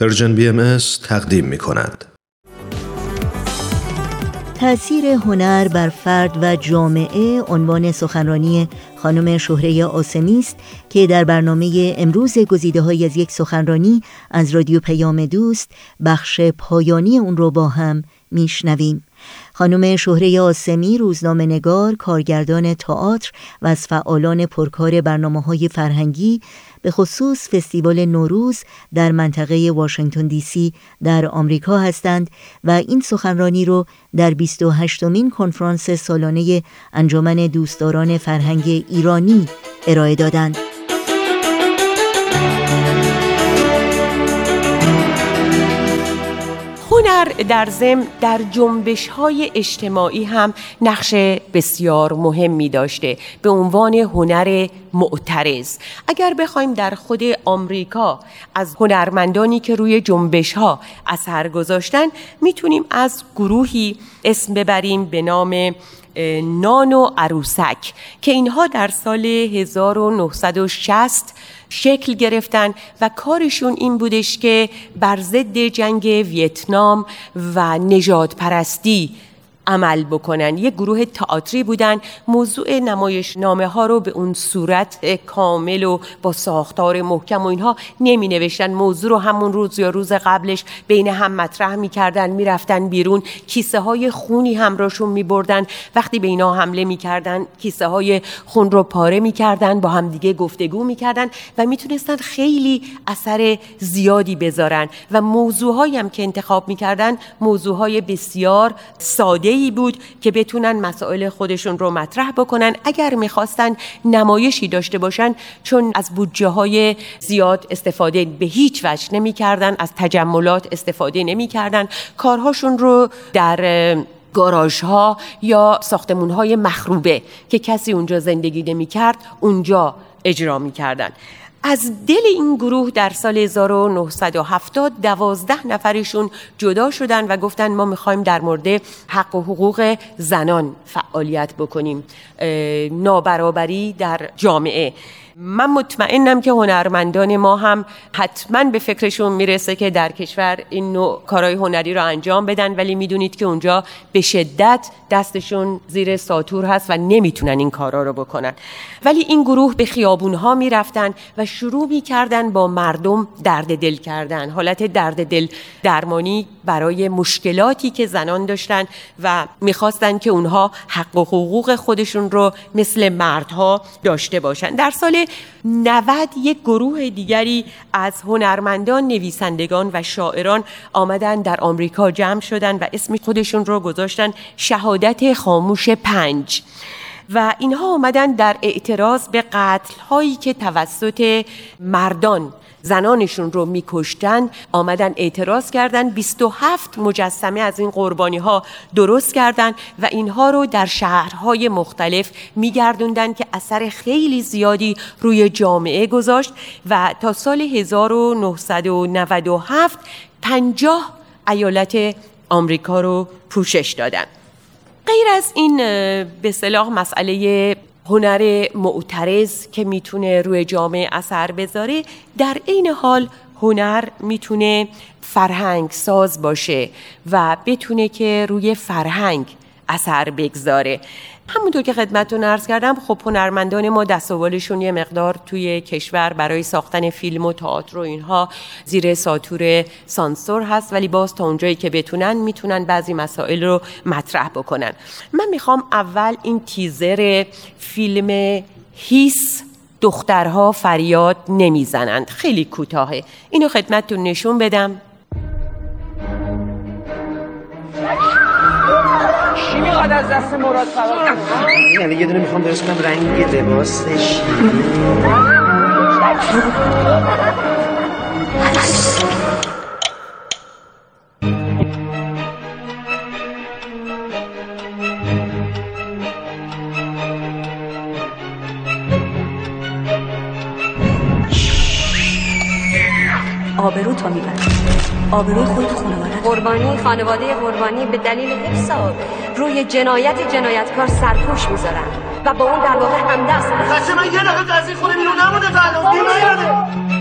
Persian BM تقدیم می کند. تأثیر هنر بر فرد و جامعه عنوان سخنرانی خانم شهره آسمی است که در برنامه امروز گزیده های از یک سخنرانی از رادیو پیام دوست بخش پایانی اون رو با هم میشنویم خانم شهره آسمی روزنامه نگار، کارگردان تئاتر و از فعالان پرکار برنامه های فرهنگی به خصوص فستیوال نوروز در منطقه واشنگتن دی سی در آمریکا هستند و این سخنرانی رو در 28 مین کنفرانس سالانه انجمن دوستداران فرهنگ ایرانی ارائه دادند. در زم در جنبش های اجتماعی هم نقش بسیار مهمی داشته به عنوان هنر معترض. اگر بخوایم در خود آمریکا از هنرمندانی که روی جنبش ها اثر گذاشتن می‌تونیم از گروهی اسم ببریم به نام نان و عروسک که اینها در سال 1960 شکل گرفتن و کارشون این بودش که بر ضد جنگ ویتنام و نجات پرستی عمل بکنن. یک گروه تئاتری بودن. موضوع نمایش نامه ها رو به اون صورت کامل و با ساختار محکم و اینها نمی نوشتن موضوع رو همون روز یا روز قبلش بین هم مطرح می کردن می رفتن بیرون. کیسه های خونی همراهشون می بردن وقتی به اینا حمله می کردن کیسه های خون رو پاره می کردن با همدیگه گفتگو می کردن و می‌تونستن خیلی اثر زیادی بذارن. و موضوع هم که انتخاب می کردن موضوع های بسیار ساده ای بود که بتونن مسائل خودشون رو مطرح بکنن اگر می‌خواستن نمایشی داشته باشن چون از بودجه های زیاد استفاده به هیچ وجه نمی‌کردن از تجملات استفاده نمی‌کردن کارهاشون رو در گاراژ ها یا ساختمون های مخروبه که کسی اونجا زندگی نمی کرد اونجا اجرا می کردن. از دل این گروه در سال 1970 دوازده نفرشون جدا شدن و گفتن ما می‌خوایم در مورد حق و حقوق زنان فعالیت بکنیم نابرابری در جامعه. من مطمئنم که هنرمندان ما هم حتما به فکرشون می‌رسه که در کشور این نوع کارهای هنری رو انجام بدن ولی می‌دونید که اونجا به شدت دستشون زیر ساتور هست و نمی‌تونن این کارا رو بکنن. ولی این گروه به خیابون ها می‌رفتن و شروع می‌کردن با مردم درد دل کردن. حالت درد دل درمانی برای مشکلاتی که زنان داشتن و می‌خواستن که اونها حق و حقوق خودشون رو مثل مردها داشته باشن. در سال 90 یک گروه دیگری از هنرمندان نویسندگان و شاعران آمدن در آمریکا جمع شدن و اسم خودشون رو گذاشتن شهادت خاموش پنج. و اینها آمدن در اعتراض به قتل هایی که توسط مردان زنانشون رو میکشتن آمدن اعتراض کردن. 27 مجسمه از این قربانی ها درست کردن و اینها رو در شهرهای مختلف میگردوندن که اثر خیلی زیادی روی جامعه گذاشت و تا سال 1997 پنجاه ایالت آمریکا رو پوشش دادن. غیر از این به صلاح مسئله هنر معترض که می‌تونه روی جامعه اثر بذاره در عین حال هنر می‌تونه فرهنگ ساز باشه و بتونه که روی فرهنگ اثر بگذاره. همونطور که خدمتتون عرض کردم خب هنرمندان ما دستاوالشون یه مقدار توی کشور برای ساختن فیلم و تئاتر و اینها زیر ساتور سانسور هست ولی باز تا اونجایی که بتونن می‌تونن بعضی مسائل رو مطرح بکنن. من می‌خوام اول این تیزر فیلم هیس دخترها فریاد نمی‌زنند. خیلی کوتاهه. اینو خدمتتون نشون بدم. می‌خواد از دست مراد فرار یعنی یه دونه می‌خوام درست کنم رنگ لباسش. آبرو تو می‌بری آبروی خود خانواده قربانی خانواده قربانی به دلیل حفظ روی جنایت جنایتکار سرپوش می‌ذارن. و با اون در واقع همدست. بچه من یه دقیقه از این خونه بیرون نمونده تا الان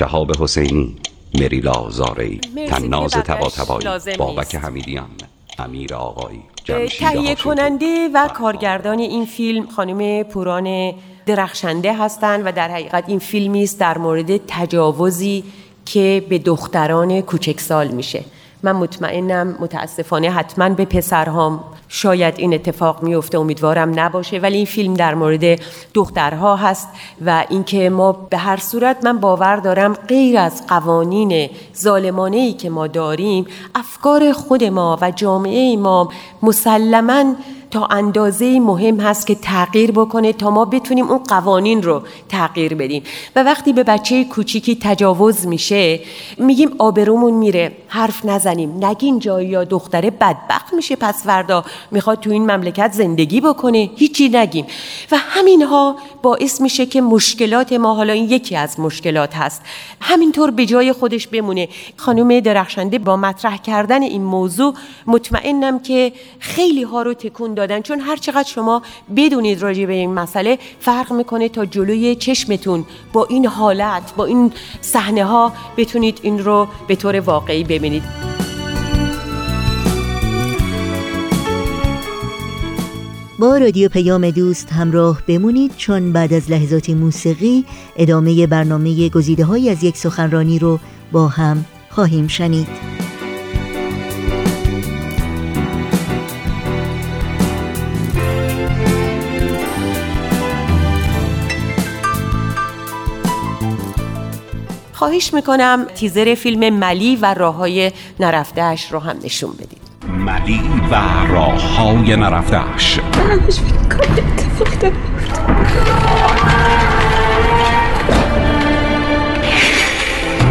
شهاب حسینی مریلا زاری مرسی تناز تبا تبایی بابک. حمیدیان امیر آقایی تهیه. کننده و کارگردان این فیلم خانم پوران درخشنده هستند و در حقیقت این فیلمی است در مورد تجاوزی که به دختران کوچکسال میشه من مطمئنم متاسفانه حتما به پسرهام شاید این اتفاق میفته امیدوارم نباشه. ولی این فیلم در مورد دخترها هست و اینکه ما به هر صورت من باور دارم غیر از قوانین ظالمانه ای که ما داریم افکار خود ما و جامعه ما مسلما تا اندازه مهم هست که تغییر بکنه تا ما بتونیم اون قوانین رو تغییر بدیم. و وقتی به بچه کوچیکی تجاوز میشه میگیم آبرومون میره حرف نزنیم. نگیم جایی یا دختره بدبخت میشه پس فردا می‌خواد تو این مملکت زندگی بکنه. هیچی نگیم. و همینها باعث میشه که مشکلات ما حالا این یکی از مشکلات هست همینطور به جای خودش بمونه. خانم درخشنده با مطرح کردن این موضوع مطمئنم که خیلی ها رو تکون دادن. چون هر چقدر شما بدونید راجع به این مسئله فرق می‌کنه تا جلوی چشمتون. با این حالت با این صحنه ها بتونید این رو به طور واقعی ببینید. با رادیو پیام دوست همراه بمونید. چون بعد از لحظات موسیقی ادامه برنامه گزیده های از یک سخنرانی رو با هم خواهیم شنید. خواهش می‌کنم تیزر فیلم ملی و راه های نرفتهش رو هم نشون بدید. ملی و راه های نرفتهش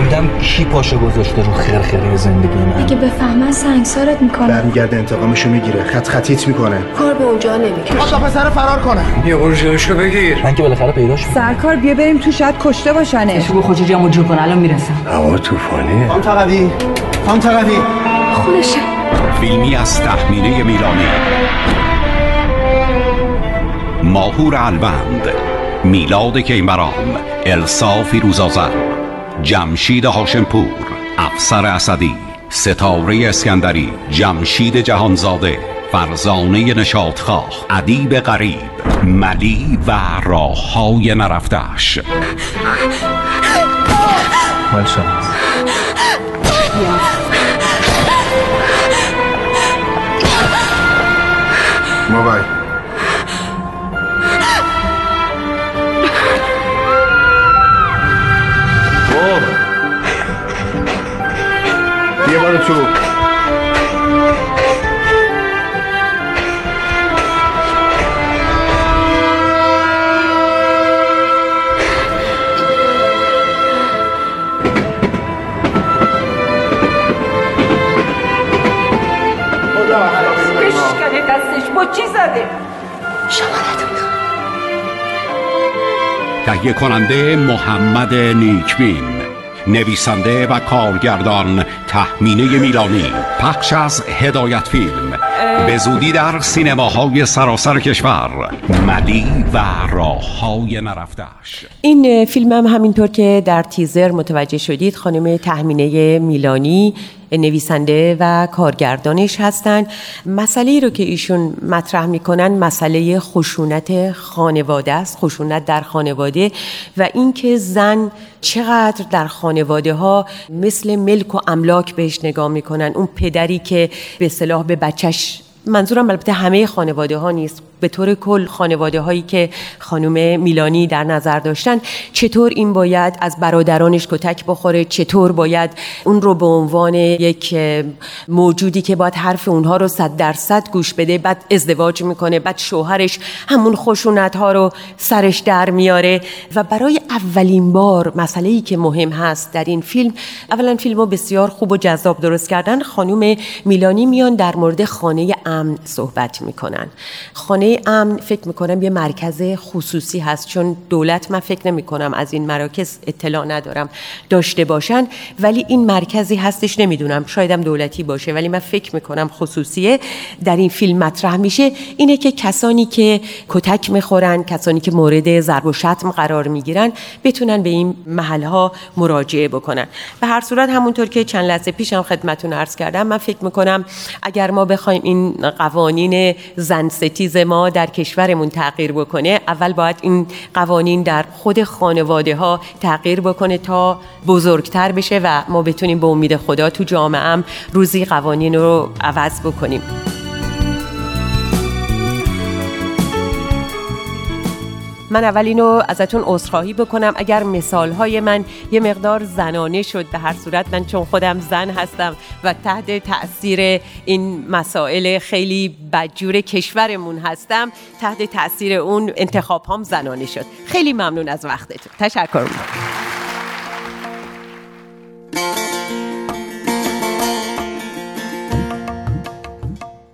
بودم کی پاشو گذاشته رو خرخره زندگی من؟ اگه بفهمن سنگسارت می‌کنن. برمیگرده انتقامشو می‌گیره خط خطیت می‌کنه. کار به اونجا نمی‌کشه. تا پسر فرار کنه. یه قرششو بگیر. من که بالاخره پیداش. سرکار بیا بریم تو شاید کشته باشنه. تو خودجوری هم جور کن الان می‌رسم. هوا طوفانیه. خان تقوی خان تقوی خودشه. فیلمی از تخمینه میلانی ماهور الوند. میلاد کیمران السا فیروزازر جمشید هاشمپور افسر اسدی ستاره اسکندری جمشید جهانزاده فرزانه نشاطخواه ادیب غریب ملی و راه های نرفتهش مال شما موبایل بیا بارو تو. بشکنه دستش با چی زده؟ تهیه کننده محمد نیکبین. نویسنده و کارگردان تحمینه میلانی پخش از هدایت فیلم. به زودی در سینماهای سراسر کشور ملی و راه های نرفتهش این فیلم هم همینطور که در تیزر متوجه شدید خانم تحمینه میلانی نویسنده و کارگردانش هستند. مسئله رو که ایشون مطرح می‌کنن مسئله خشونت خانواده است خشونت در خانواده و اینکه زن چقدر در خانواده ها مثل ملک و املاک بهش نگاه می‌کنن. اون پدری که به صلاح به بچهش منظورم البته همه خانواده ها نیست. به طور کل خانواده هایی که خانم میلانی در نظر داشتن چطور این باید از برادرانش کتک بخوره؟ چطور باید اون رو به عنوان یک موجودی که باید حرف اونها رو صد درصد گوش بده بعد ازدواج می‌کنه بعد شوهرش همون خشونت ها رو سرش در میاره؟ و برای اولین بار مسئله ای که مهم هست در این فیلم اولا فیلم رو بسیار خوب و جذاب درست کردن خانم میلانی میان در مورد خانه امن صحبت می‌کنن. خانه امن فکر می‌کنم یه مرکز خصوصی هست چون دولت من فکر نمی کنم از این مراکز اطلاع ندارم داشته باشن ولی این مرکزی هستش نمی‌دونم شایدم دولتی باشه ولی من فکر می‌کنم خصوصیه در این فیلم مطرح میشه. اینه که کسانی که کتک می‌خورن کسانی که مورد ضرب و شتم قرار می‌گیرن بتونن به این محل ها مراجعه بکنن. به هر صورت همونطور که چند لحظه پیشم خدمتون عرض کردم من فکر می‌کنم اگر ما بخوایم این قوانین زن ستیز ما در کشورمون تغییر بکنه اول باید این قوانین در خود خانواده ها تغییر بکنه تا بزرگتر بشه و ما بتونیم به امید خدا تو جامعه هم روزی قوانین رو عوض بکنیم. من اول اینو ازتون عذرخواهی بکنم. اگر مثالهای من یه مقدار زنانه شد به هر صورت من چون خودم زن هستم و تحت تاثیر این مسائل خیلی بدجور کشورمون هستم تحت تاثیر اون انتخاب هم زنانه شد. خیلی ممنون از وقتتون. تشکر می‌کنم.